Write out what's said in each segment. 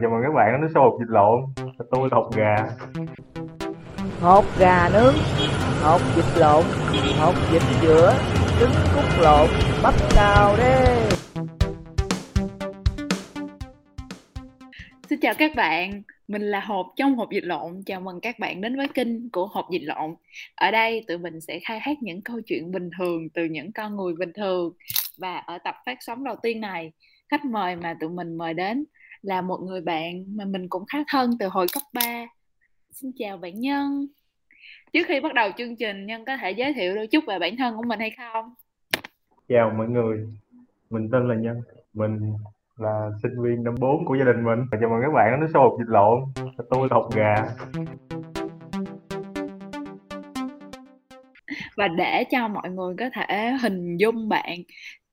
Chào mừng các bạn đến với show hột vịt lộn Tôi là hột gà hột gà nướng hột vịt lộn hột vịt giữa trứng cút lộn bắp cào đê Xin chào các bạn, mình là Hộp trong Hộp Dịch Lộn. Chào mừng các bạn đến với kênh của Hộp Dịch Lộn. Ở đây tụi mình sẽ khai thác những câu chuyện bình thường từ những con người bình thường. Và ở tập phát sóng đầu tiên này, khách mời mà tụi mình mời đến là một người bạn mà mình cũng khá thân từ hồi cấp 3. Xin chào bạn Nhân. Trước khi bắt đầu chương trình, Nhân có thể giới thiệu đôi chút về bản thân của mình hay không? Chào mọi người Mình tên là Nhân Mình là sinh viên năm 4 của gia đình mình Chào mừng các bạn đến với show hột vịt lộn Tôi là hột gà Và để cho mọi người có thể hình dung bạn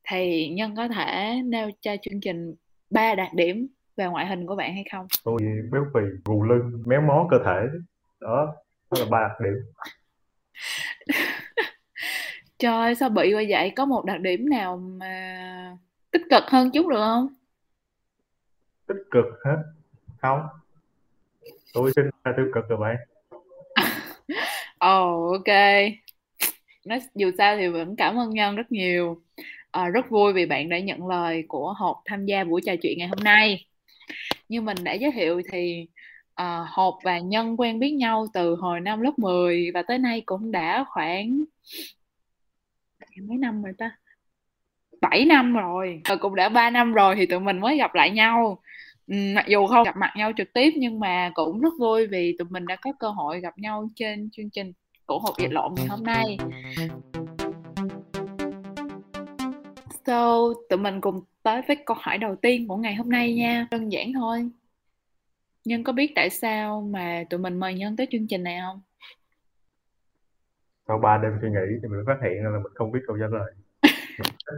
thì Nhân có thể nêu cho chương trình ba đặc điểm về ngoại hình của bạn hay không? Tôi béo phì, gù lưng, méo mó cơ thể. Đó, đó là ba đặc điểm. Trời sao bị quá vậy? Có một đặc điểm nào mà tích cực hơn chút được không? Tích cực hết Không. Tôi sinh ra tiêu cực rồi bạn. Ồ ok. Nói dù sao thì vẫn cảm ơn Nhân rất nhiều. À, Rất vui vì bạn đã nhận lời của Hột tham gia buổi trò chuyện ngày hôm nay như mình đã giới thiệu thì ờ, uh, Hộp và Nhân quen biết nhau từ hồi năm lớp 10 Và tới nay cũng đã khoảng mấy năm rồi ta? 7 năm rồi và cũng đã 3 năm rồi thì tụi mình mới gặp lại nhau. Ừ, mặc dù không gặp mặt nhau trực tiếp nhưng mà cũng rất vui vì tụi mình đã có cơ hội gặp nhau trên chương trình của hộp dịch lộn ngày hôm nay. So, tụi mình cùng tới với câu hỏi đầu tiên của ngày hôm nay nha Đơn giản thôi Nhân có biết tại sao mà tụi mình mời Nhân tới chương trình này không? Sau 3 đêm suy nghĩ thì mình phát hiện ra là mình không biết câu trả lời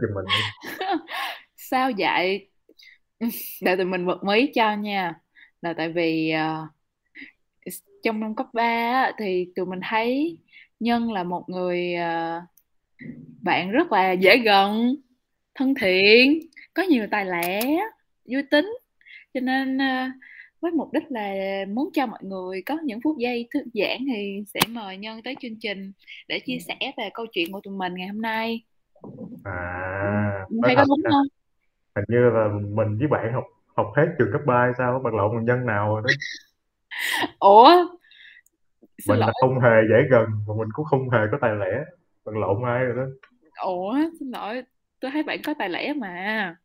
giùm mình. Sao vậy? Để tụi mình bật mí cho nha Là tại vì ờ, trong năm cấp 3 á, thì tụi mình thấy Nhân là một người ờ, bạn rất là dễ gần, thân thiện, có nhiều tài lẻ, vui tính. Cho nên ờ, với mục đích là muốn cho mọi người có những phút giây thư giãn thì sẽ mời Nhân tới chương trình để chia sẻ về câu chuyện của tụi mình ngày hôm nay. À Thấy có đúng không? Hình như là mình với bạn học học hết trường cấp 3 hay sao Bạn lộn nhân nào rồi đó Ủa, xin Mình là lỗi. không hề dễ gần Và mình cũng không hề có tài lẻ Bạn lộn ai rồi đó Ủa, xin lỗi. Tôi thấy bạn có tài lẻ mà.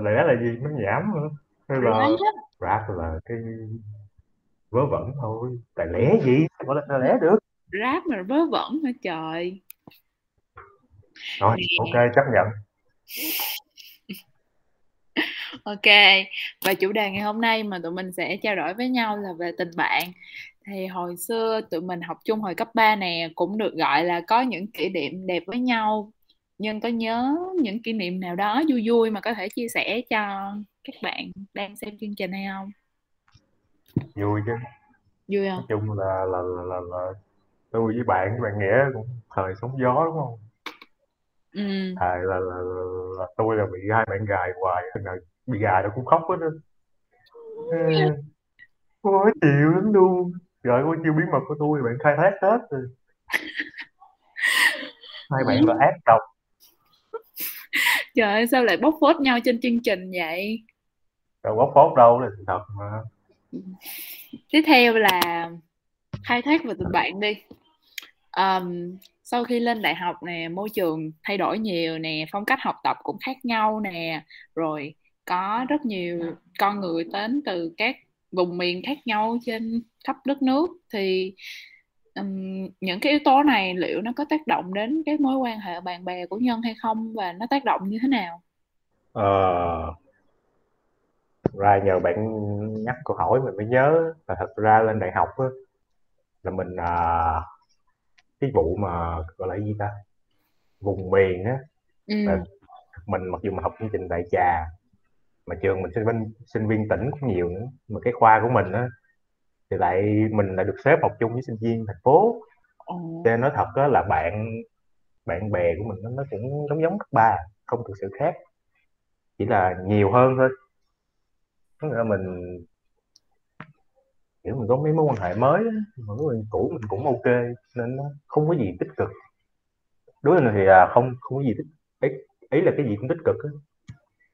Lẻ là gì? Nó nhảm hả? Hay là Rap. là cái vớ vẩn thôi Tài lẻ gì? Gọi là tài lẻ được Rap mà vớ vẩn hả trời. Rồi Nè. ok chấp nhận Ok, và chủ đề ngày hôm nay mà tụi mình sẽ trao đổi với nhau là về tình bạn. Thì hồi xưa tụi mình học chung hồi cấp 3 nè, cũng được gọi là có những kỷ niệm đẹp với nhau. Nhưng có nhớ những kỷ niệm nào đó vui vui mà có thể chia sẻ cho các bạn đang xem chương trình hay không? Vui chứ. Vui Nói không? chung là là, là, là, là Tôi với bạn với bạn Nghĩa cũng thời sóng gió đúng không? Ừ, Thời là, là, là, là tôi là bị hai bạn gài hoài là Bị gài nó cũng khóc hết á. Khó chịu lắm luôn. Trời ơi chiêu bí mật của tôi bạn khai thác hết rồi. Hai bạn là ác độc trời ơi, sao lại bóc phốt nhau trên chương trình vậy? Đâu bóc phốt đâu là sự thật mà Tiếp theo là khai thác về tình bạn đi. Ờm, sau khi lên đại học nè, môi trường thay đổi nhiều nè, phong cách học tập cũng khác nhau nè, rồi có rất nhiều con người đến từ các vùng miền khác nhau trên khắp đất nước thì ừm, những cái yếu tố này liệu nó có tác động đến cái mối quan hệ bạn bè của Nhân hay không và nó tác động như thế nào? Ờ. Ra nhờ bạn nhắc câu hỏi mình mới nhớ là thật ra lên đại học á, là mình à, cái vụ mà gọi là gì ta? Vùng miền á Ừ, là mình mặc dù mà học chương trình đại trà mà trường mình sinh viên sinh viên tỉnh cũng nhiều nữa mà cái khoa của mình á thì lại mình lại được xếp học chung với sinh viên thành phố. Ồ, cho nên nói thật á là bạn bạn bè của mình nó nó cũng giống giống cấp ba không thực sự khác. Chỉ là nhiều hơn thôi. Có nghĩa là mình kiểu mình có mấy mối quan hệ mới mà mối quan hệ cũ mình cũng ok nên nó không có gì tích cực. Đối với thì à, không không có gì tích ý, ý là cái gì cũng tích cực á.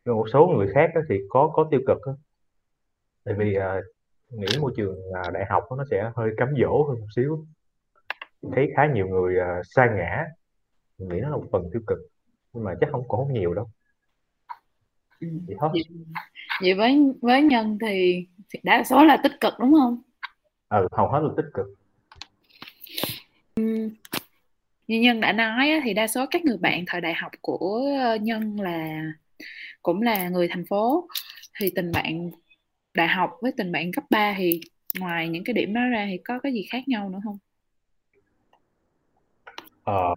Nhưng một số người khác thì có có tiêu cực á. Tại vì à, nghĩ môi trường à, đại học nó sẽ hơi cám dỗ hơn một xíu. Thấy khá nhiều người à, sa ngã. Mình nghĩ nó là một phần tiêu cực nhưng mà chắc không có nhiều đâu. Ừ. vậy thôi. Vậy với với nhân thì đa số là tích cực đúng không? Ừ hầu hết là tích cực. Như nhân đã nói thì đa số các người bạn thời đại học của ờ, nhân là cũng là người thành phố. Thì tình bạn đại học với tình bạn cấp 3 thì ngoài những cái điểm đó ra thì có cái gì khác nhau nữa không? Ờ,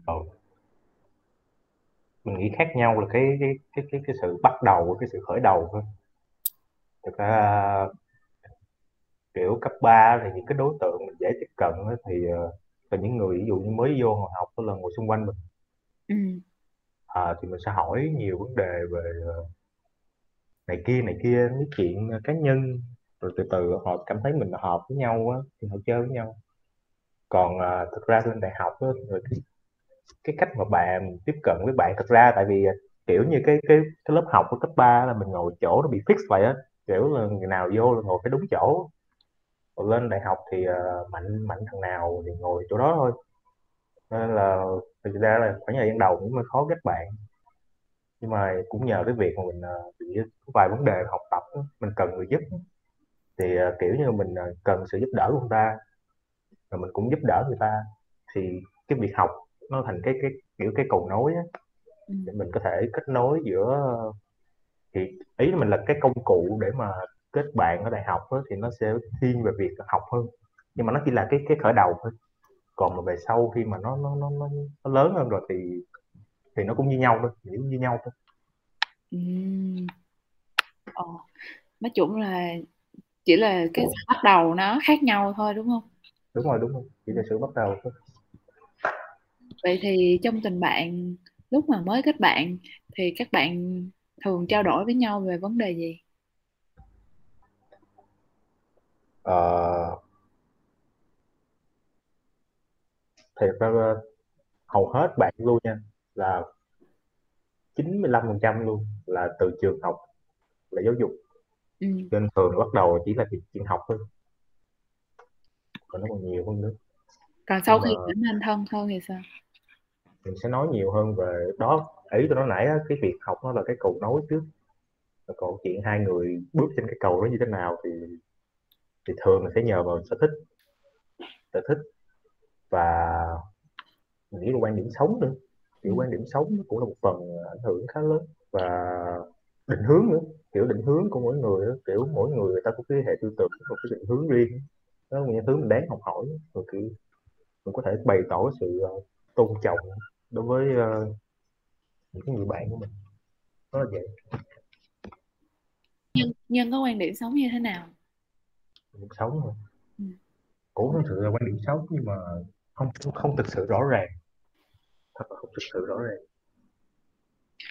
mình nghĩ khác nhau là cái cái cái cái, cái sự bắt đầu cái sự khởi đầu thôi thực ra kiểu cấp 3 thì những cái đối tượng mình dễ tiếp cận thì ờ, là những người ví dụ như mới vô hồi học là ngồi xung quanh mình ừ. à, thì mình sẽ hỏi nhiều vấn đề về ờ, này kia này kia mấy chuyện à, cá nhân. Rồi từ từ họ cảm thấy mình hợp với nhau á thì họ chơi với nhau. Còn à, thực ra lên đại học á, rồi cái, cái cách mà bạn tiếp cận với bạn thực ra tại vì à, kiểu như cái cái cái lớp học của cấp 3 là mình ngồi chỗ nó bị fix vậy á kiểu là người nào vô là ngồi cái đúng chỗ. Còn lên đại học thì uh, mạnh mạnh thằng nào thì ngồi chỗ đó thôi. Nên là thực ra là khoảng thời gian đầu cũng hơi khó kết bạn nhưng mà cũng nhờ cái việc mà mình bị có vài vấn đề học tập đó, mình cần người giúp thì uh, kiểu như mình uh, cần sự giúp đỡ của người ta rồi mình cũng giúp đỡ người ta. Thì cái việc học nó thành cái cái kiểu cái cầu nối á, ừ. để mình có thể kết nối giữa thì ý mình là cái công cụ để mà kết bạn ở đại học đó, thì nó sẽ thiên về việc học hơn. Nhưng mà nó chỉ là cái cái khởi đầu thôi. Còn mà về sau khi mà nó nó nó nó, nó lớn hơn rồi thì thì nó cũng như nhau thôi hiểu như nhau thôi. Uhm. ờ. nói chung là chỉ là cái sự bắt đầu nó khác nhau thôi đúng không? Đúng rồi đúng rồi chỉ là sự bắt đầu thôi. Vậy thì trong tình bạn lúc mà mới kết bạn thì các bạn thường trao đổi với nhau về vấn đề gì? Ờ, thiệt ra hầu hết bạn luôn nha là 95% luôn là từ trường học là giáo dục. Ừ. nên thường bắt đầu chỉ là chuyện học thôi. Còn nó còn nhiều hơn nữa. Còn sau khi trở nên thân hơn thì sao? Mình sẽ nói nhiều hơn về đó. Ý tôi nói nãy á, cái việc học nó là cái cầu nối trước. Còn chuyện hai người bước trên cái cầu đó như thế nào thì thì thường là sẽ nhờ vào sở thích. Sở thích và mình nghĩ là quan điểm sống nữa kiểu ừ. quan điểm sống cũng là một phần ảnh hưởng khá lớn và định hướng nữa kiểu định hướng của mỗi người đó. kiểu mỗi người người ta có cái hệ tư tưởng một cái định hướng riêng đó là những thứ mình đáng học hỏi rồi kiểu mình có thể bày tỏ sự ờ, tôn trọng đối với uh, những cái người bạn của mình đó là vậy nhân nhân có quan điểm sống như thế nào điểm sống thôi ừ. cũng thực sự là quan điểm sống nhưng mà không không thực sự rõ ràng thật là không thực sự rõ ràng.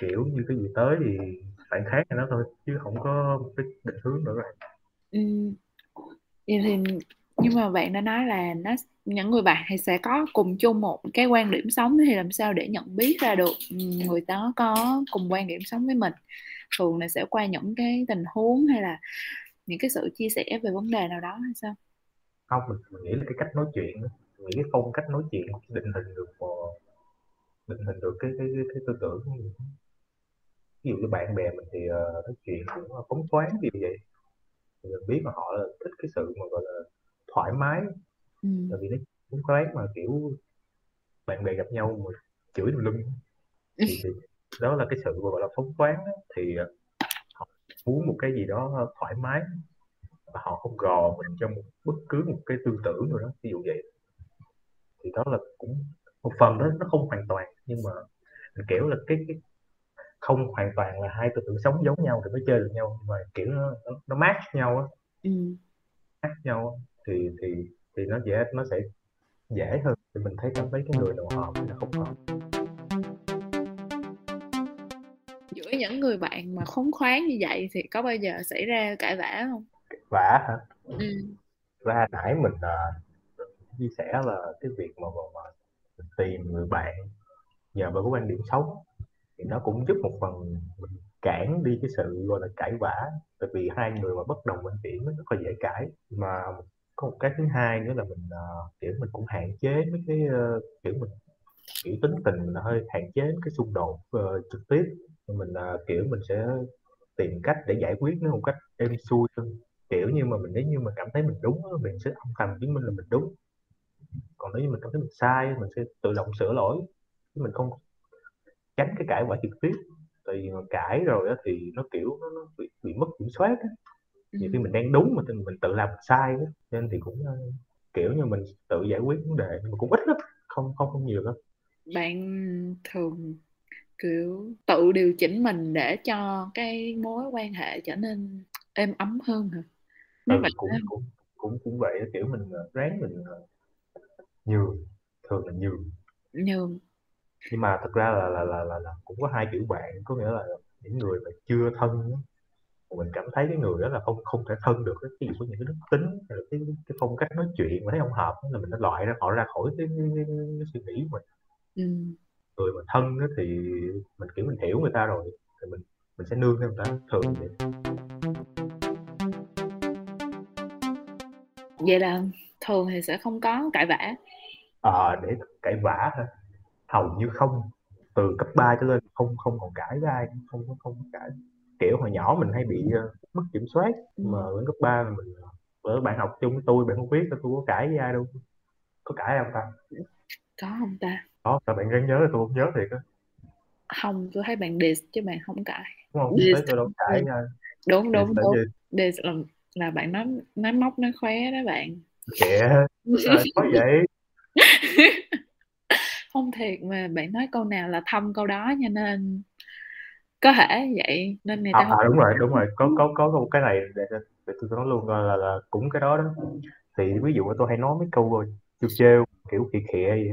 Kiểu như cái gì tới thì phải khác cho nó thôi chứ không có một cái định hướng rõ ràng. Ừ. vậy thì nhưng mà bạn đã nói là nó những người bạn thì sẽ có cùng chung một cái quan điểm sống thì làm sao để nhận biết ra được người đó có cùng quan điểm sống với mình? Thường là sẽ qua những cái tình huống hay là những cái sự chia sẻ về vấn đề nào đó hay sao? Không mình, mình nghĩ là cái cách nói chuyện mình nghĩ cái phong cách nói chuyện định hình được định hình được cái cái cái, cái tư tưởng ví dụ như bạn bè mình thì uh, nói chuyện cũng phóng khoáng như vậy. Mình biết mà họ là thích cái sự mà gọi là thoải mái. Ừ. tại vì nó phóng khoáng mà kiểu bạn bè gặp nhau mà chửi lưng thì, thì đó là cái sự gọi là phóng khoáng thì uh, muốn một cái gì đó thoải mái và họ không gò mình trong bất cứ một cái tư tưởng nào đó ví dụ vậy. Thì đó là cũng một phần đó nó không hoàn toàn nhưng mà mình kiểu là cái, cái không hoàn toàn là hai tư tưởng sống giống nhau thì mới chơi được nhau mà kiểu nó nó, nó mát nhau á. Ừ. mát nhau thì thì thì nó dễ nó sẽ dễ hơn. Thì mình thấy cảm thấy cái người nào hợp là không hợp. Giữa những người bạn mà khốn khoáng như vậy thì có bao giờ xảy ra cãi vã không? Vã hả? Ừ. ra nãy mình à, chia sẻ là cái việc mà, mà, mà mình tìm người bạn nhờ vào cái quan điểm sống thì nó cũng giúp một phần mình cản đi cái sự gọi là cãi vã. Tại vì hai người mà bất đồng quan điểm nó rất là dễ cãi. Mà có một cái thứ hai nữa là mình uh, kiểu mình cũng hạn chế mấy cái uh, kiểu mình kiểu tính tình là hơi hạn chế cái xung đột uh, trực tiếp. Mình uh, kiểu mình sẽ tìm cách để giải quyết nó một cách êm xuôi hơn. Kiểu như mà mình nếu như mà cảm thấy mình đúng mình sẽ âm thầm chứng minh là mình đúng còn nếu như mình cảm thấy mình sai mình sẽ tự động sửa lỗi. Chứ mình không tránh cái cãi vã trực tiếp. Tại vì mà cãi rồi á thì nó kiểu nó, nó bị, bị mất kiểm soát á. Nhiều khi mình đang đúng mà mình tự làm sai á nên thì cũng ờ, kiểu như mình tự giải quyết vấn đề nhưng mà cũng ít lắm không không không nhiều lắm bạn thường kiểu tự điều chỉnh mình để cho cái mối quan hệ trở nên êm ấm hơn hả? Ừ, cũng, cũng cũng cũng vậy kiểu mình ờ, ráng mình ờ, nhường thường là nhường nhường nhưng mà thật ra là là là là, là cũng có hai kiểu bạn có nghĩa là những người mà chưa thân mình cảm thấy cái người đó là không không thể thân được ví dụ có những cái đức tính hay là cái cái phong cách nói chuyện mà thấy không hợp là mình đã loại ra họ ra khỏi cái, cái, cái, cái, cái suy nghĩ của mình. Ừ. người mà thân đó thì mình kiểu mình hiểu người ta rồi thì mình mình sẽ nương theo người ta thường vậy. Vậy là thường thì sẽ không có cãi vã ờ à, để cãi vã thôi. Hầu như không. Từ cấp 3 trở lên không không còn cãi với ai không không không cãi. Kiểu hồi nhỏ mình hay bị uh, mất kiểm soát. Mà đến cấp 3 mình ở bạn học chung với tôi bạn không biết là tôi có cãi với ai đâu. Có cãi không ta? Có không ta? Có sao bạn ráng nhớ là tôi không nhớ thiệt á? Không tôi thấy bạn diss chứ bạn không cãi. Đúng không? Diss. tôi đâu cãi với ai đúng đúng đúng. diss là, là bạn nói nói móc nói khóe đó bạn. Kìa có vậy không thiệt mà bạn nói câu nào là thâm câu đó cho nên có thể vậy nên người ta à, à, đúng rồi đúng rồi. có có có một cái này để, để tôi nói luôn là, là, là cũng cái đó đó. Thì ví dụ tôi hay nói mấy câu rồi trêu trêu kiểu khịa khịa vậy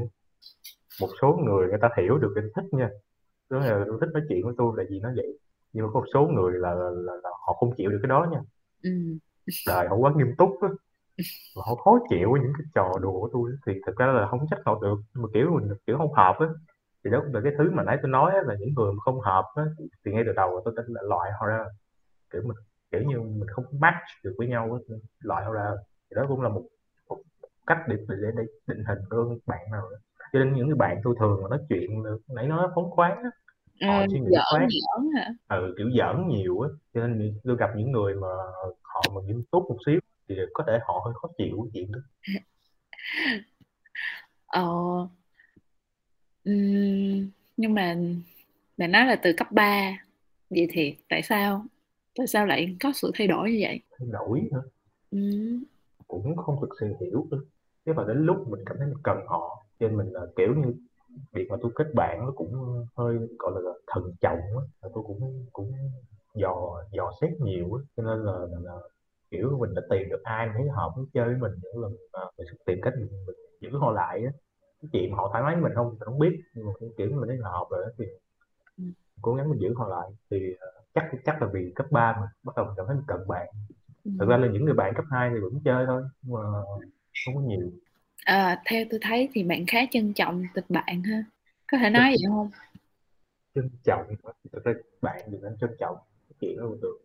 một số người người ta hiểu được cái thích nha. Đó là tôi thích nói chuyện với tôi là gì nó vậy. Nhưng mà có một số người là, là, là, là họ không chịu được cái đó nha. Ừ. đời họ quá nghiêm túc á và họ khó chịu với những cái trò đùa của tôi thì thực ra là không trách họ được nhưng mà kiểu mình kiểu không hợp á. Thì đó là cái thứ mà nãy tôi nói là những người mà không hợp á thì ngay từ đầu tôi đã loại họ ra. Kiểu mình kiểu như mình không match được với nhau á loại họ ra. Thì đó cũng là một, một cách để để, để định hình hơn bạn nào đó. cho nên những cái bạn tôi thường mà nói chuyện nãy nói phóng khoáng á họ suy nghĩ khoáng. giỡn hả? Ừ, kiểu giỡn nhiều á. Cho nên tôi gặp những người mà họ mà nghiêm túc một xíu thì có thể họ hơi khó chịu cái chuyện đó. Ờ nhưng mà bạn nói là từ cấp 3 vậy thì tại sao tại sao lại có sự thay đổi như vậy? Thay đổi hả? Ừ. cũng không thực sự hiểu nữa. Nếu mà đến lúc mình cảm thấy mình cần họ cho nên mình là kiểu như việc mà tôi kết bạn nó cũng hơi gọi là thần trọng á tôi cũng cũng dò dò xét nhiều á cho nên là, là, là kiểu mình đã tìm được ai thấy hợp muốn chơi với mình nữa là mình sẽ tìm cách mình, mình giữ họ lại á. Cái chuyện họ thoải mái với mình không mình không biết nhưng mà kiểu mình thấy là hợp rồi đó thì ừ. cố gắng mình giữ họ lại. Thì uh, chắc chắc là vì cấp 3 mà bắt đầu mình cảm thấy mình cần bạn. Ừ. thực ra là những người bạn cấp 2 thì vẫn chơi thôi nhưng mà không có nhiều. À, theo tôi thấy thì bạn khá trân trọng tình bạn ha. Có thể nói vậy không? Trân trọng thực ra bạn thì nên trân trọng chuyện đó mình được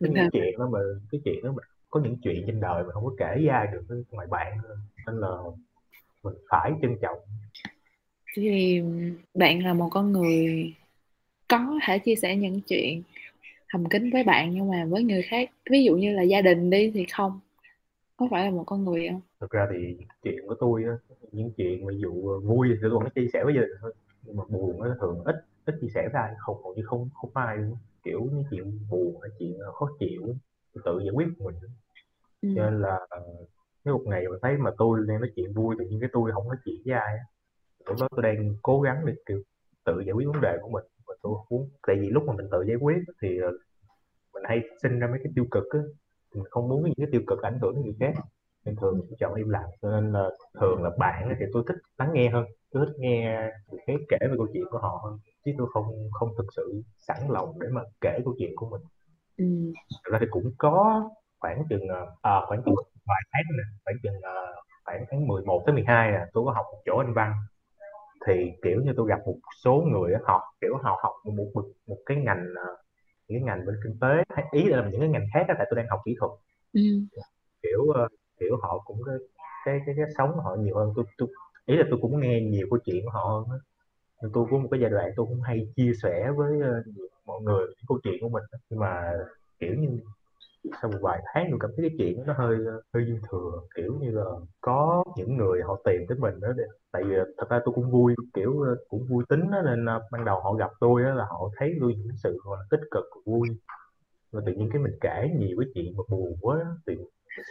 cái những chuyện đó mà cái chuyện đó mình có những chuyện trên đời mà không có kể ai được ngoài bạn nên là mình phải trân trọng. Thì bạn là một con người có thể chia sẻ những chuyện thầm kín với bạn nhưng mà với người khác ví dụ như là gia đình đi thì không. Có phải là một con người không? Thực ra thì chuyện của tôi á những chuyện ví dụ vui thì tôi vẫn chia sẻ với gia đình thôi nhưng mà buồn á thường ít ít chia sẻ với ai không hầu như không không ai luôn. Kiểu những chuyện buồn hay chuyện khó chịu tự giải quyết của mình. Ừ. cho nên là nếu một ngày mà thấy mà tôi đang nói chuyện vui tự nhiên cái tôi không nói chuyện với ai lúc đó tôi đang cố gắng để kiểu tự giải quyết vấn đề của mình. Và tôi muốn tại vì lúc mà mình tự giải quyết thì ờ, mình hay sinh ra mấy cái tiêu cực á. Mình không muốn những cái tiêu cực ảnh hưởng đến người khác. Nên thường tôi chọn im lặng. Cho nên là thường là bạn thì tôi thích lắng nghe hơn. Tôi thích nghe người khác kể về câu chuyện của họ hơn chứ tôi không không thực sự sẵn lòng để mà kể câu chuyện của mình ừ. Thật ra thì cũng có khoảng chừng à, khoảng chừng vài tháng nè khoảng chừng uh, khoảng tháng 11 tới 12 nè tôi có học một chỗ anh văn thì kiểu như tôi gặp một số người học kiểu họ học một một, một cái ngành uh, cái ngành bên kinh tế ý là những cái ngành khác đó, tại tôi đang học kỹ thuật ừ. kiểu kiểu họ cũng cái cái cái, cái sống họ nhiều hơn tôi, tôi ý là tôi cũng nghe nhiều câu chuyện của họ hơn nhưng tôi có một cái giai đoạn tôi cũng hay chia sẻ với ờ, mọi người những câu chuyện của mình nhưng mà kiểu như sau một vài tháng tôi cảm thấy cái chuyện nó hơi ờ, hơi dư thừa. Kiểu như là có những người họ tìm tới mình đó để tại vì thật ra tôi cũng vui kiểu ờ, cũng vui tính đó, nên ban đầu họ gặp tôi đó là họ thấy tôi những sự gọi là tích cực vui. Và tự nhiên cái mình kể nhiều cái chuyện mà buồn quá thì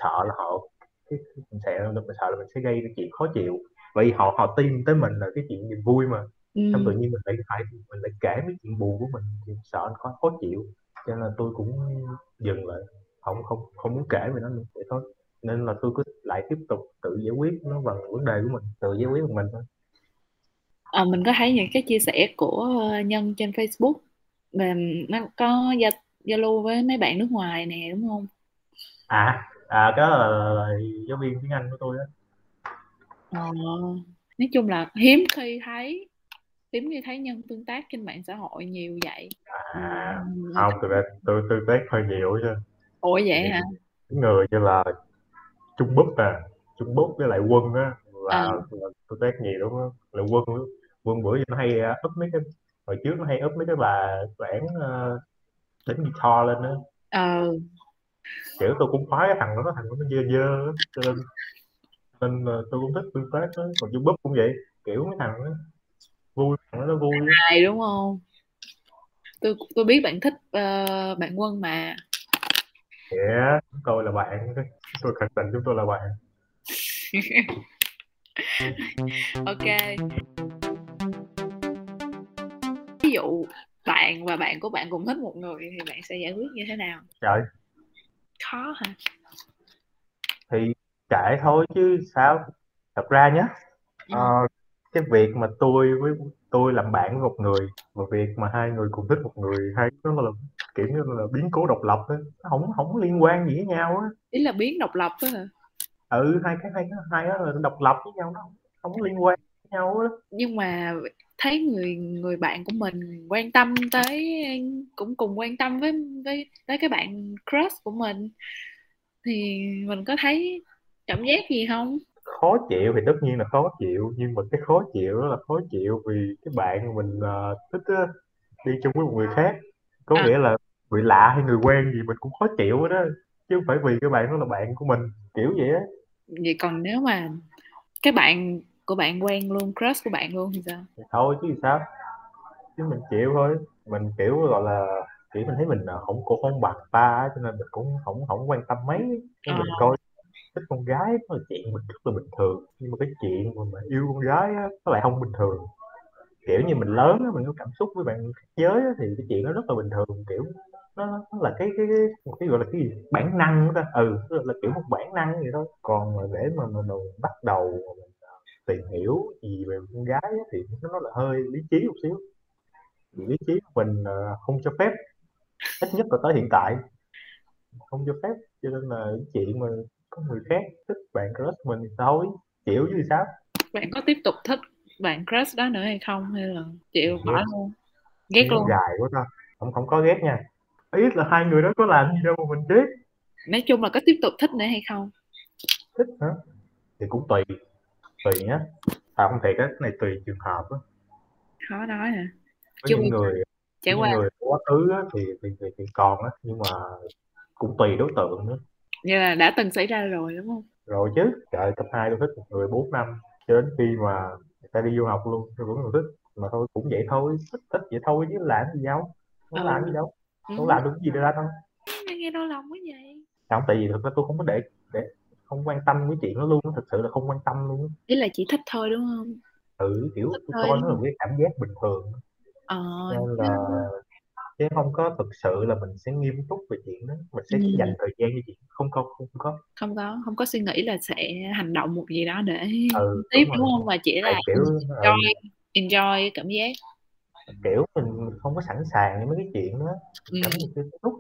sợ là họ cái mình sợ mình sợ là mình sẽ gây cái chuyện khó chịu. Vậy họ họ tin tới mình là cái chuyện niềm vui mà. Ừ. xong tự nhiên mình lại phải mình lại kể mấy chuyện buồn của mình thì sợ nó khó, khó chịu. Cho nên là tôi cũng dừng lại không không không muốn kể về nó nữa vậy thôi. Nên là tôi cứ lại tiếp tục tự giải quyết nó bằng vấn đề của mình tự giải quyết bằng mình thôi. À, mình có thấy những cái chia sẻ của ờ, nhân trên Facebook mà nó có gia Zalo với mấy bạn nước ngoài nè đúng không? À à cái là, là, là giáo viên tiếng Anh của tôi đó. Ờ, nói chung là hiếm khi thấy hiếm khi thấy nhân tương tác trên mạng xã hội nhiều vậy. À ừ. không tôi tôi tương tác hơi nhiều chứ. Ủa vậy hả? người như là trung búp nè trung búp với lại quân á là, À. là tôi tác nhiều lắm á là quân quân bữa giờ nó hay uh, up mấy cái hồi trước nó hay up mấy cái bà bản uh, đánh guitar lên á. Ờ. Kiểu tôi cũng khoái cái thằng đó thằng nó dơ dơ cho nên nên uh, tôi cũng thích tương tác đó còn trung búp cũng vậy kiểu mấy thằng đó vui đó nó vui. Hài đúng không? Tôi tôi biết bạn thích ờ, bạn quân mà. Yeah, chúng tôi là bạn. Tôi khẳng định chúng tôi là bạn. Ok. Ví dụ bạn và bạn của bạn cùng thích một người thì bạn sẽ giải quyết như thế nào? Trời. Khó hả? Thì kệ thôi chứ sao? Thật ra nhé Ừ. ờ, cái việc mà tôi với tôi làm bạn với một người và việc mà hai người cùng thích một người hai nó là kiểu như là biến cố độc lập á nó không không liên quan gì với nhau á. Ý là biến độc lập đó hả? Ừ hai cái hai cái hai đó là độc lập với nhau nó không, không liên quan với nhau á. Nhưng mà thấy người người bạn của mình quan tâm tới cũng cùng quan tâm với với tới cái bạn crush của mình thì mình có thấy cảm giác gì không khó chịu thì tất nhiên là khó chịu nhưng mà cái khó chịu đó là khó chịu vì cái bạn mình ờ, thích á, đi chung với một người khác có À. nghĩa là người lạ hay người quen gì mình cũng khó chịu đó chứ không phải vì cái bạn đó là bạn của mình kiểu vậy á vậy còn nếu mà cái bạn của bạn quen luôn crush của bạn luôn thì sao thì thôi chứ sao chứ mình chịu thôi mình kiểu gọi là kiểu mình thấy mình ờ, không cũng không bằng ta cho nên mình cũng không không quan tâm mấy Nên mình Ờ. coi thích con gái đó là chuyện mình rất là bình thường. Nhưng mà cái chuyện mà, mà yêu con gái á, nó lại không bình thường. Kiểu như mình lớn á, mình có cảm xúc với bạn khác giới á, thì cái chuyện nó rất là bình thường. Kiểu nó, nó là cái cái cái một cái gọi là cái gì? Bản năng đó ta. Ừ là, là kiểu một bản năng vậy thôi. Còn mà để mà mình, mình bắt đầu mình à, tìm hiểu gì về con gái á, thì nó là hơi lý trí một xíu. Lý trí của mình à, không cho phép. Ít nhất là tới hiện tại. Không cho phép. Cho nên là cái chuyện mà có người khác thích bạn crush mình thì thôi. Chịu chứ sao? Bạn có tiếp tục thích bạn crush đó nữa hay không? Hay là chịu bỏ luôn? Ghét Nó luôn. dài quá ta. Không không có ghét nha. Ý là hai người đó có làm gì đâu mà mình ghét. Nói chung là có tiếp tục thích nữa hay không? Thích hả? Thì cũng tùy. Tùy nhá. À không thiệt á cái này tùy trường hợp á. Khó nói hả? Có Chưa những người trải những qua người quá khứ á, thì, thì, thì thì còn á nhưng mà cũng tùy đối tượng nữa như là đã từng xảy ra rồi đúng không? Rồi chứ trời cấp 2 tôi thích một người 4 năm cho đến khi mà người ta đi du học luôn tôi vẫn còn thích mà thôi cũng vậy thôi thích thích vậy thôi chứ làm gì đâu không Ừ. làm gì đâu ừ. không làm được gì ra đâu nghe, nghe đau lòng quá vậy. Không tại vì thực ra tôi không có để để không quan tâm cái chuyện đó luôn thực sự là không quan tâm luôn ý là chỉ thích thôi đúng không? Ừ kiểu Thích tôi coi nó là một cái cảm giác bình thường ờ nên là chứ không có thực sự là mình sẽ nghiêm túc về chuyện đó. Mình sẽ Ừ. dành thời gian cho chuyện không có không có. Không có không có suy nghĩ là sẽ hành động một gì đó để ừ, tiếp đúng đúng rồi. không? Mà chỉ là kiểu ừ, enjoy enjoy cái cảm giác. kiểu mình không có sẵn sàng với mấy cái chuyện đó. Ừ. cảm giác lúc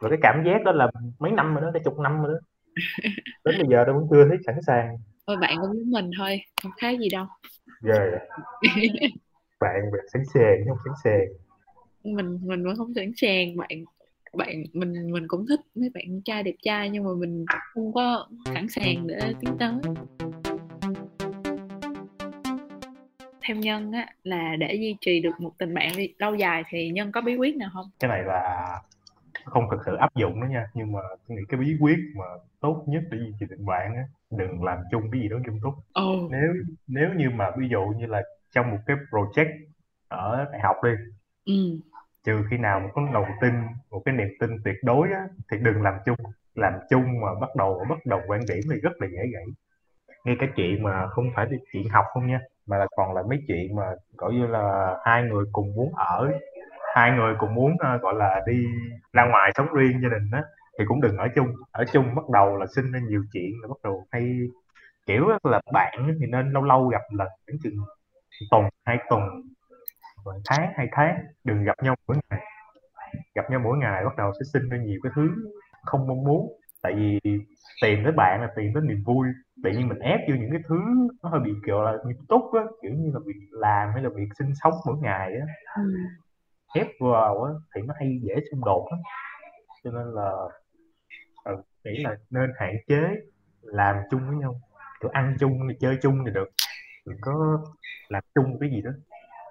rồi cái cảm giác đó là mấy năm rồi đó cả chục năm rồi đó. Đến bây giờ tôi vẫn chưa thấy sẵn sàng. Thôi bạn cũng giống mình thôi không khác gì đâu. Ghê vậy. Bạn bạn sẵn sàng không sẵn sàng mình mình vẫn không sẵn sàng bạn bạn mình mình cũng thích mấy bạn trai đẹp trai nhưng mà mình không có sẵn sàng để tiến tới theo nhân á là để duy trì được một tình bạn lâu dài thì nhân có bí quyết nào không cái này là không thực sự áp dụng đó nha nhưng mà tôi nghĩ cái bí quyết mà tốt nhất để duy trì tình bạn á đừng làm chung cái gì đó nghiêm túc oh. nếu nếu như mà ví dụ như là trong một cái project ở đại học đi ừ trừ khi nào một cái lòng tin một cái niềm tin tuyệt đối á, thì đừng làm chung làm chung mà bắt đầu bắt đầu quan điểm thì rất là dễ gãy. Ngay cái chuyện mà không phải là chuyện học không nha mà là còn là mấy chuyện mà gọi như là hai người cùng muốn ở hai người cùng muốn uh, gọi là đi ra ngoài sống riêng gia đình á thì cũng đừng ở chung. Ở chung bắt đầu là sinh ra nhiều chuyện là bắt đầu hay kiểu là bạn thì nên lâu lâu gặp lần khoảng chừng tuần hai tuần tháng hai tháng đừng gặp nhau mỗi ngày. Gặp nhau mỗi ngày bắt đầu sẽ sinh ra nhiều cái thứ không mong muốn. Tại vì tìm tới bạn là tìm tới niềm vui. Tự nhiên mình ép vô những cái thứ nó hơi bị kiểu là nghiêm túc á kiểu như là việc làm hay là việc sinh sống mỗi ngày á. Ừ. ép vào á thì nó hay dễ xung đột lắm. Cho nên là ừ, nghĩ là nên hạn chế làm chung với nhau. Kiểu ăn chung thì chơi chung thì được. Đừng có làm chung cái gì đó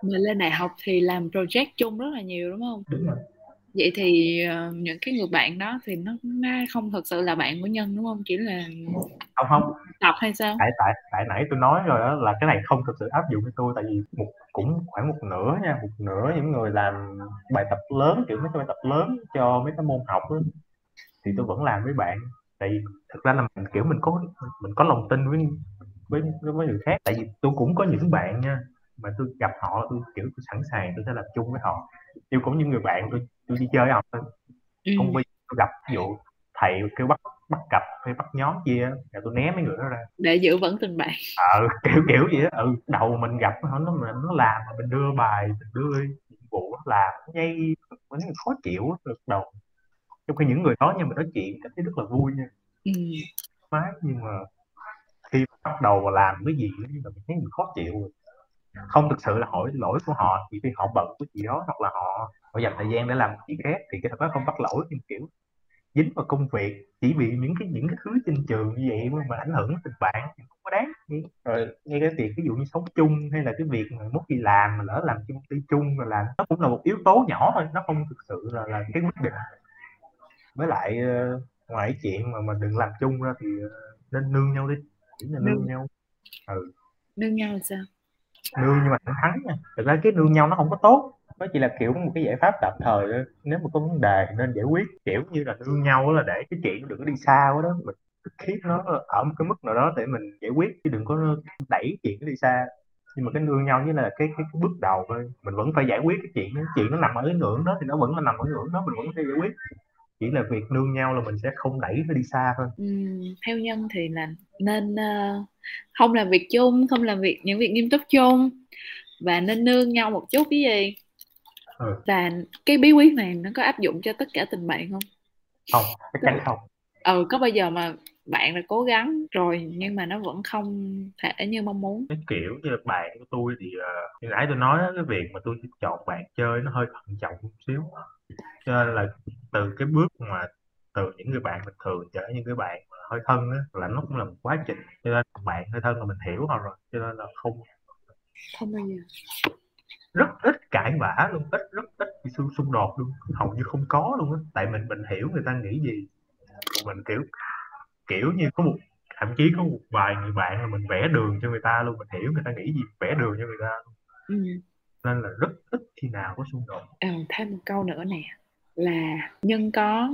mà lên đại học thì làm project chung rất là nhiều đúng không? Đúng rồi. Vậy thì uh, những cái người bạn đó thì nó, nó không thực sự là bạn của nhân đúng không? Chỉ là không không. tập hay sao? Tại tại tại nãy tôi nói rồi đó là cái này không thực sự áp dụng với tôi tại vì một cũng khoảng một nửa nha một nửa những người làm bài tập lớn kiểu mấy cái bài tập lớn cho mấy cái môn học đó, thì tôi vẫn làm với bạn. Tại vì thực ra là mình kiểu mình có mình có lòng tin với với với người khác tại vì tôi cũng có những bạn nha mà tôi gặp họ tôi kiểu tôi sẵn sàng tôi sẽ làm chung với họ. Yêu cũng như người bạn tôi tôi đi chơi học ừ. không bao tôi gặp ví dụ thầy kêu bắt bắt cặp hay bắt nhóm kia là tôi né mấy người đó ra. Để giữ vững tình bạn. Ờ kiểu kiểu gì đó ừ đầu mình gặp nó nó nó làm mà mình đưa bài mình đưa nhiệm vụ nó làm nhây nó khó chịu được đầu. Trong khi những người đó nhưng mà nói chuyện cảm thấy rất là vui nha. Ừ. mát nhưng mà khi bắt đầu làm cái gì là mình thấy mình khó chịu rồi không thực sự là hỏi lỗi của họ chỉ vì họ bận cái gì đó hoặc là họ họ dành thời gian để làm chuyện khác thì cái thật đó không bắt lỗi nhưng kiểu dính vào công việc. Chỉ vì những cái những cái thứ trên trường như vậy mà ảnh hưởng tình bạn thì không có đáng rồi ngay cái việc ví dụ như sống chung hay là cái việc mà mất đi làm mà lỡ làm chung ty chung rồi làm nó cũng là một yếu tố nhỏ thôi nó không thực sự là là cái quyết định. Với lại uh, ngoài chuyện mà mình đừng làm chung ra thì uh, nên nương nhau đi chỉ là nương, nương. nhau. Ừ. Nương nhau là sao nương nhưng mà thẳng thắn nha. Thực ra cái nương nhau nó không có tốt. Nó chỉ là kiểu một cái giải pháp tạm thời thôi. Nếu mà có vấn đề nên giải quyết. Kiểu như là nương nhau là để cái chuyện đừng có đi xa quá đó. Mình khiến nó ở một cái mức nào đó để mình giải quyết. Chứ đừng có đẩy chuyện nó đi xa. Nhưng mà cái nương nhau như là cái, cái cái bước đầu thôi. Mình vẫn phải giải quyết cái chuyện đó. Chuyện nó nằm ở cái ngưỡng đó thì nó vẫn là nằm ở ngưỡng đó. Mình vẫn phải giải quyết chỉ là việc nương nhau là mình sẽ không đẩy nó đi xa thôi. Ừ, theo nhân thì là nên uh, không làm việc chung không làm việc những việc nghiêm túc chung. Và nên nương nhau một chút cái gì? Ừ. và cái bí quyết này nó có áp dụng cho tất cả tình bạn không? Không chắc chắn không. Ừ có bao giờ mà bạn là cố gắng rồi nhưng mà nó vẫn không thể như mong muốn? Cái kiểu như bạn của tôi thì uh, như nãy tôi nói cái việc mà tôi chọn bạn chơi nó hơi thận trọng một xíu. Cho nên là từ cái bước mà từ những người bạn bình thường trở những cái bạn mà hơi thân á là nó cũng là một quá trình cho nên bạn hơi thân là mình hiểu họ rồi cho nên là không không bao giờ. Rất ít cãi vã luôn ít rất ít xung xung đột luôn hầu như không có luôn á tại mình mình hiểu người ta nghĩ gì. Mình kiểu kiểu như có một thậm chí có một vài người bạn là mình vẽ đường cho người ta luôn mình hiểu người ta nghĩ gì vẽ đường cho người ta luôn. Ừ. nên là rất ít khi nào có xung đột. À, thêm một câu nữa nè là nhân có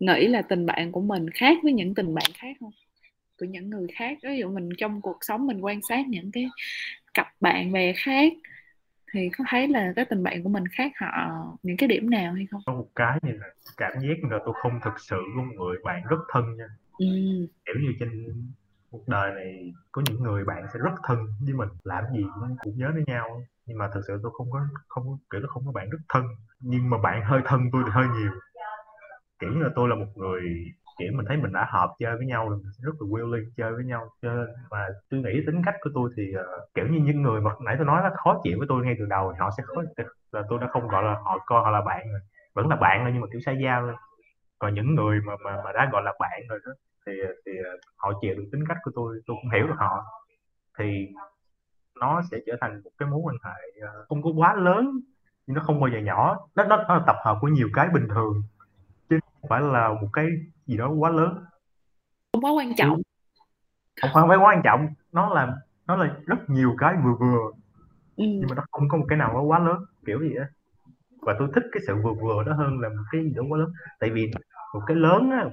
nghĩ là tình bạn của mình khác với những tình bạn khác không? Của những người khác ví dụ mình trong cuộc sống mình quan sát những cái cặp bạn bè khác thì có thấy là cái tình bạn của mình khác họ những cái điểm nào hay không? Có một cái như là cảm giác là tôi không thực sự có người bạn rất thân nha. Ừ. kiểu như trên cuộc đời này có những người bạn sẽ rất thân với mình. Làm gì cũng, cũng nhớ đến nhau. Nhưng mà thực sự tôi không có không có kiểu là không có bạn rất thân. Nhưng mà bạn hơi thân tôi thì hơi nhiều. Kiểu như là tôi là một người kiểu mình thấy mình đã hợp chơi với nhau rồi mình rất là willing chơi với nhau. Cho nên mà tôi nghĩ tính cách của tôi thì uh, kiểu như những người mà nãy tôi nói là khó chịu với tôi ngay từ đầu thì họ sẽ khó là tôi đã không gọi là họ coi họ là bạn rồi. Vẫn là bạn thôi nhưng mà kiểu xa giao thôi. Còn những người mà mà mà đã gọi là bạn rồi đó thì thì họ chịu được tính cách của tôi tôi cũng hiểu được họ. Thì nó sẽ trở thành một cái mối quan hệ uh, không có quá lớn nhưng nó không bao giờ nhỏ. Nó nó, nó là tập hợp của nhiều cái bình thường chứ không phải là một cái gì đó quá lớn. Không quá quan trọng. Không phải quá quan trọng. Nó là nó là rất nhiều cái vừa vừa ừ. nhưng mà nó không có một cái nào nó quá lớn kiểu gì á. Và tôi thích cái sự vừa vừa đó hơn là một cái gì đó quá lớn. Tại vì một cái lớn á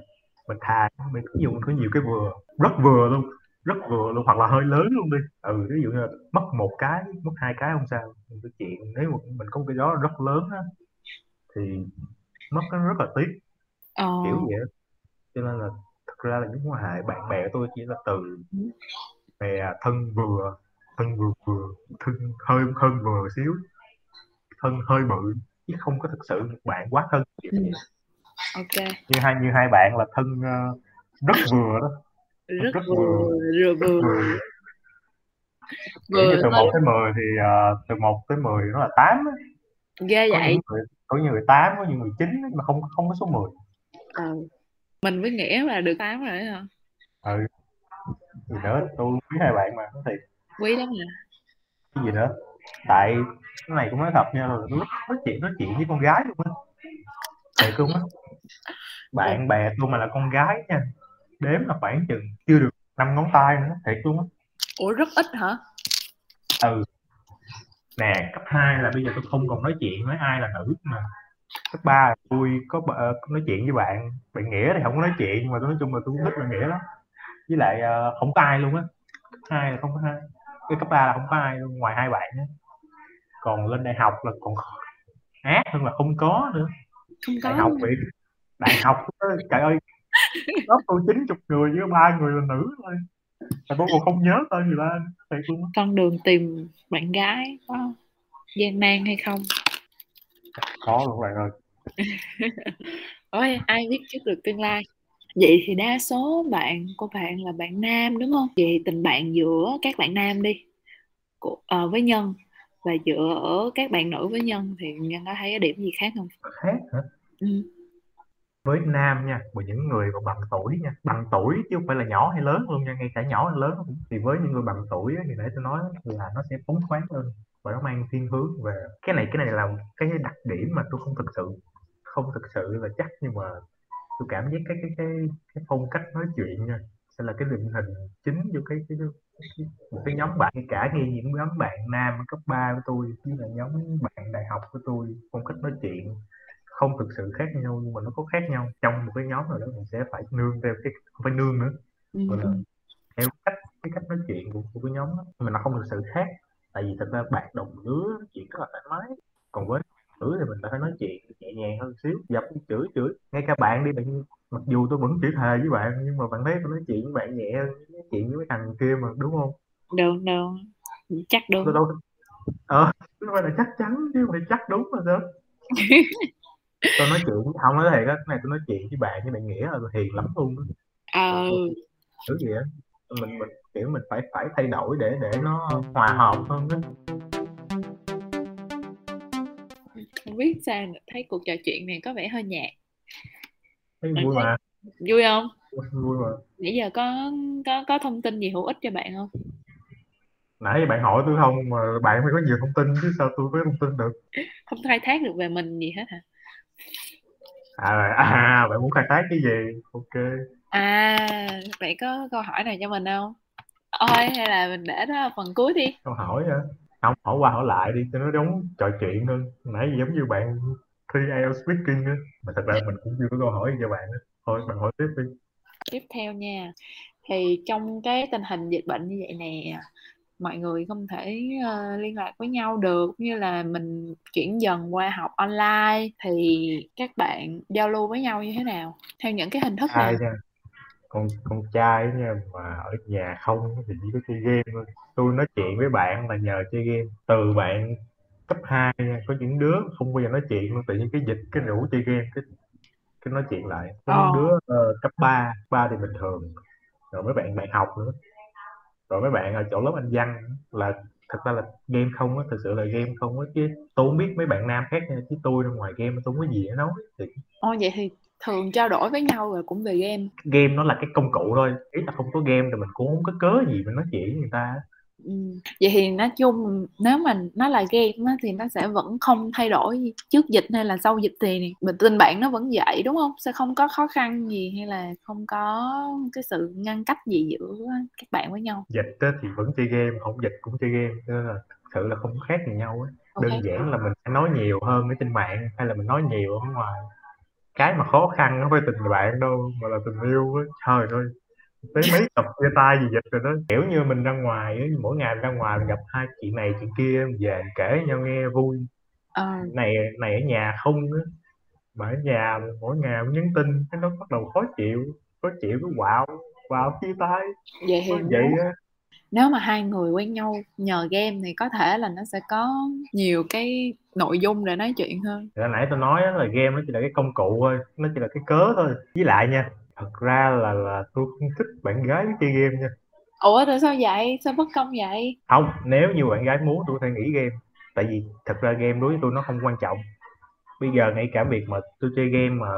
mình thà mình ví dụ mình có nhiều cái vừa rất vừa luôn rất vừa luôn hoặc là hơi lớn luôn đi. Ừ ví dụ như là mất một cái mất hai cái không sao. Nhưng cái chuyện nếu mà mình có một cái đó rất lớn á thì mất nó rất là tiếc. Ờ. kiểu vậy cho nên là thực ra là những quan hệ bạn bè của tôi chỉ là từ bè thân vừa thân vừa vừa thân hơi hơn vừa xíu thân hơi bự chứ không có thực sự bạn quá thân. Ok. Như hai như hai bạn là thân uh, rất vừa đó. Rất, rất vừa vừa vừa, vừa. vừa từ một tới mười thì uh, từ một tới mười nó là tám ghê có vậy. những người, có những người tám có những người chín mà không không có số 10 ừ. mình với nghĩa là được tám rồi hả? Ừ. Gì nữa? Tôi quý hai bạn mà nó thiệt. Quý lắm nè cái gì nữa? Tại cái này cũng nói thật nha là lúc nói chuyện nói chuyện với con gái luôn á. Thiệt luôn á bạn bè tôi mà là con gái nha đếm là khoảng chừng chưa được năm ngón tay nữa thiệt luôn á. Ủa rất ít hả? Ừ. Nè cấp 2 là bây giờ tôi không còn nói chuyện với ai là nữ mà. Cấp 3 tôi có uh, nói chuyện với bạn bạn nghĩa thì không có nói chuyện nhưng mà tôi nói chung là tôi cũng thích bạn nghĩa lắm. Với lại uh, không có ai luôn á. Cấp 2 là không có ai. Cái cấp 3 là không có ai luôn ngoài hai bạn á. Còn lên đại học là còn ác hơn là không có nữa. Không có đại học vậy đại học trời ơi lớp tôi chín chục người với ba người là nữ thôi. Mà tôi còn không nhớ tên người ta thiệt luôn con đường tìm bạn gái có gian nan hay không? Có luôn bạn ơi. Ôi ai biết trước được tương lai? Vậy thì đa số bạn của bạn là bạn nam đúng không? Vậy tình bạn giữa các bạn nam đi. Của, uh, với nhân và giữa ở các bạn nữ với nhân thì nhân có thấy điểm gì khác không? Khác hả? Ừ với nam nha với những người mà bằng tuổi nha bằng tuổi chứ không phải là nhỏ hay lớn luôn nha ngay cả nhỏ hay lớn thì với những người bằng tuổi thì để tôi nói là nó sẽ phóng khoáng hơn và nó mang thiên hướng về cái này cái này là cái đặc điểm mà tôi không thực sự không thực sự là chắc nhưng mà tôi cảm giác cái cái cái cái phong cách nói chuyện nha sẽ là cái định hình chính cho cái cái, cái một cái nhóm bạn. Cả nghe những nhóm bạn nam cấp 3 của tôi với là nhóm bạn đại học của tôi phong cách nói chuyện không thực sự khác nhau nhưng mà nó có khác nhau. Trong một cái nhóm nào đó mình sẽ phải nương theo cái không phải nương nữa. Ừ. là theo cách cái cách nói chuyện của, của cái nhóm đó. Mà nó không thực sự khác. Tại vì thật ra bạn đồng lứa chuyện rất là thoải mái. Còn với nữ thì mình phải nói chuyện nhẹ nhàng hơn xíu dập chửi chửi. Ngay cả bạn đi bạn mặc dù tôi vẫn chửi thề với bạn nhưng mà bạn thấy tôi nói chuyện với bạn nhẹ hơn nói chuyện với mấy thằng kia mà đúng không? Đúng đúng chắc đúng. Tôi đâu ờ nó phải là chắc chắn chứ phải chắc đúng mà sao tôi nói chuyện không nói thiệt á này tôi nói chuyện với bạn với bạn nghĩa là hiền lắm luôn ờ thứ gì á mình mình kiểu mình phải phải thay đổi để để nó hòa hợp hơn đó không biết sao nữa. thấy cuộc trò chuyện này có vẻ hơi nhạt. Thấy vui mà. vui không? Vui mà. Nãy giờ có có có thông tin gì hữu ích cho bạn không? Nãy bạn hỏi tôi không mà bạn phải có nhiều thông tin chứ sao tôi có thông tin được? Không khai thác được về mình gì hết hả à, à bạn muốn khai thác cái gì? Ok. À bạn có câu hỏi nào cho mình không? Ôi hay là mình để đó phần cuối đi. Câu hỏi hả? Không hỏi qua hỏi lại đi cho nó giống trò chuyện hơn nãy giống như bạn thi IELTS speaking á mà thật ra mình cũng chưa có câu hỏi cho bạn á. Thôi bạn hỏi tiếp đi. Tiếp theo nha. Thì trong cái tình hình dịch bệnh như vậy nè mọi người không thể uh, liên lạc với nhau được như là mình chuyển dần qua học online thì các bạn giao lưu với nhau như thế nào? Theo những cái hình thức nha con con trai nha mà ở nhà không thì chỉ có chơi game thôi. Tôi nói chuyện với bạn là nhờ chơi game từ bạn cấp 2 nha có những đứa không bao giờ nói chuyện luôn tự nhiên cái dịch cái rủ chơi game cái cái nói chuyện lại. Có ờ. những đứa ờ, cấp 3 ba thì bình thường rồi mấy bạn bạn học nữa rồi mấy bạn ở chỗ lớp anh văn là thật ra là game không á thực sự là game không á chứ tôi không biết mấy bạn nam khác nha chứ tôi ra ngoài game tôi không có gì để nói thì Ồ vậy thì thường trao đổi với nhau rồi cũng về game. game nó là cái công cụ thôi ý là không có game thì mình cũng không có cớ gì mình nói chuyện với người ta Ừ. Vậy thì nói chung nếu mà nó là game á, thì nó sẽ vẫn không thay đổi trước dịch hay là sau dịch thì mình tình bạn nó vẫn vậy đúng không? Sẽ không có khó khăn gì hay là không có cái sự ngăn cách gì giữa các bạn với nhau. dịch á, thì vẫn chơi game không dịch cũng chơi game cho nên là thực sự là không khác gì nhau á Ok. đơn giản là mình sẽ nói nhiều hơn ở trên mạng hay là mình nói nhiều ở ngoài cái mà khó khăn không phải tình bạn đâu mà là tình yêu á trời ơi tới mấy cặp chia tay gì dịch rồi đó kiểu như mình ra ngoài mỗi ngày mình ra ngoài mình gặp hai chị này chị kia về kể nhau nghe vui. Ờ, này này ở nhà không á mà ở nhà mỗi ngày cũng nhắn tin cái nó bắt đầu khó chịu khó chịu cái quạo quạo chia tay vậy thì vậy á. nếu mà hai người quen nhau nhờ game thì có thể là nó sẽ có nhiều cái nội dung để nói chuyện hơn. Hồi nãy tôi nói là game nó chỉ là cái công cụ thôi nó chỉ là cái cớ thôi. Với lại nha thật ra là là tôi không thích bạn gái chơi game nha Ủa tại sao vậy? Sao bất công vậy? không nếu như bạn gái muốn tôi thể nghỉ game tại vì thật ra game đối với tôi nó không quan trọng bây giờ ngay cả việc mà tôi chơi game mà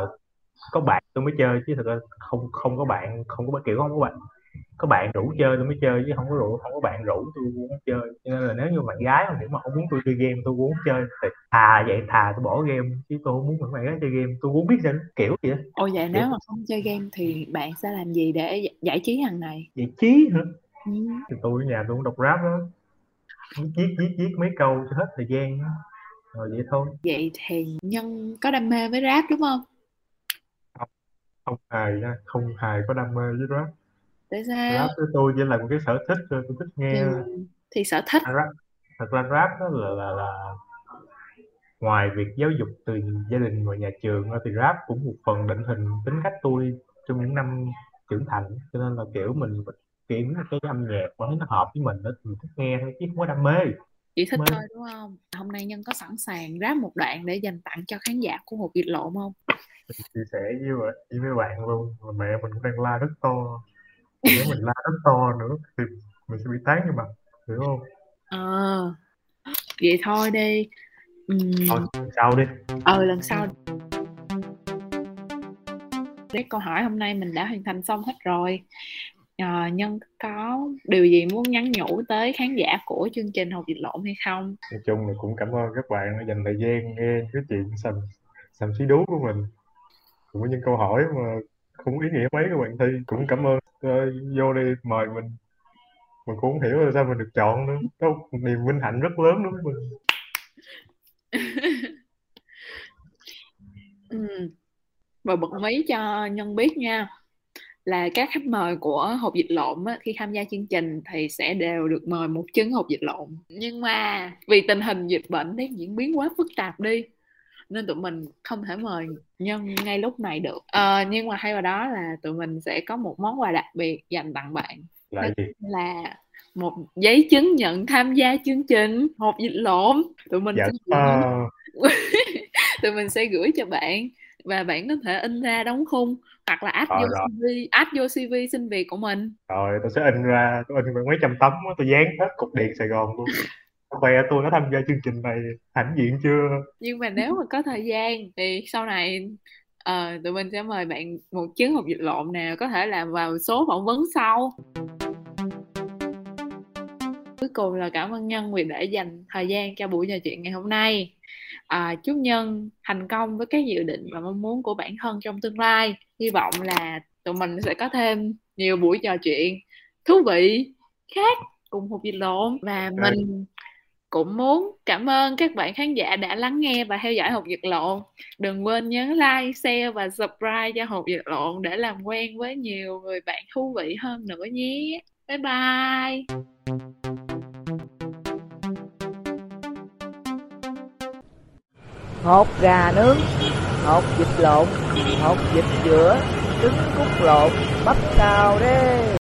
có bạn tôi mới chơi chứ thật ra không không có bạn không có kiểu không có bạn có bạn rủ chơi tôi mới chơi chứ không có rủ không có bạn rủ tôi cũng không chơi. Cho nên là nếu như bạn gái mà nếu mà không muốn tôi chơi game tôi cũng không chơi. Thì thà vậy thà tôi bỏ game chứ tôi không muốn bạn gái chơi game. Tôi cũng không biết sao kiểu gì đó. Ồ vậy nếu mà không chơi game thì bạn sẽ làm gì để giải trí hàng ngày? giải trí hả? Ừ. thì tôi ở nhà tôi cũng đọc rap đó viết viết viết mấy câu cho hết thời gian đó. rồi vậy thôi. Vậy thì Nhân có đam mê với rap đúng không? không hề nha. Không hề có đam mê với rap Tại sao? rap với tôi chỉ là một cái sở thích thôi tôi thích nghe Thì, thì sở thích. rap thật ra rap đó là là là ngoài việc giáo dục từ gia đình và nhà trường thì rap cũng một phần định hình tính cách tôi trong những năm trưởng thành cho nên là kiểu mình kiếm cái âm nhạc mà thấy nó hợp với mình đó mình thích nghe thôi chứ không có đam mê Chỉ thích Mê. thôi đúng không? Hôm nay Nhân có sẵn sàng rap một đoạn để dành tặng cho khán giả của một dịch lộn không? chia sẻ với với mấy bạn luôn mà mẹ mình cũng đang la rất to nếu mình la rất to nữa thì mình sẽ bị tán như mặt hiểu không? Ờ, vậy thôi đi. Ừm, thôi sau đi. Ờ lần sau. Cái câu hỏi hôm nay mình đã hoàn thành xong hết rồi. Ờ, Nhân có điều gì muốn nhắn nhủ tới khán giả của chương trình Học Dịch Lộn hay không? nói chung là cũng cảm ơn các bạn đã dành thời gian nghe cái chuyện sầm sầm xí đú của mình. Cũng có những câu hỏi mà không ý nghĩa mấy các bạn thi cũng cảm ơn. Uh, vô đây mời mình. Mình cũng không hiểu là sao mình được chọn nữa. Có một niềm vinh hạnh rất lớn đối với mình. Ừ. Và bật mí cho Nhân biết nha là các khách mời của hộp dịch lộn á, khi tham gia chương trình thì sẽ đều được mời một chứng hộp dịch lộn. Nhưng mà vì tình hình dịch bệnh đang diễn biến quá phức tạp đi nên tụi mình không thể mời Nhân ngay lúc này được. Ờ, nhưng mà thay vào đó là tụi mình sẽ có một món quà đặc biệt dành tặng bạn. Là gì? là một giấy chứng nhận tham gia chương trình hộp dịch lộn. Tụi mình dạ sẽ gửi, ờ, tụi mình sẽ gửi cho bạn và bạn có thể in ra đóng khung hoặc là add Ờ, vô rồi. CV add vô CV xin việc của mình. Rồi tôi sẽ in ra tôi in mấy trăm tấm tôi dán hết cục điện Sài Gòn luôn khoe tôi đã tham gia chương trình này hãnh diện chưa? Nhưng mà nếu mà có thời gian thì sau này ờ, tụi mình sẽ mời bạn một chuyến hộp dịch lộn nào có thể làm vào số phỏng vấn sau. Cuối cùng là cảm ơn Nhân vì đã dành thời gian cho buổi trò chuyện ngày hôm nay. À, chúc Nhân thành công với các dự định và mong muốn của bản thân trong tương lai. Hy vọng là tụi mình sẽ có thêm nhiều buổi trò chuyện thú vị khác cùng hộp dịch lộn và mình cũng muốn cảm ơn các bạn khán giả đã lắng nghe và theo dõi hộp dịch lộn. Đừng quên nhấn like share và subscribe cho hộp dịch lộn để làm quen với nhiều người bạn thú vị hơn nữa nhé. Bye bye. Hột gà nướng hột vịt lộn hột vịt giữa, trứng cút lộn bắp xào đê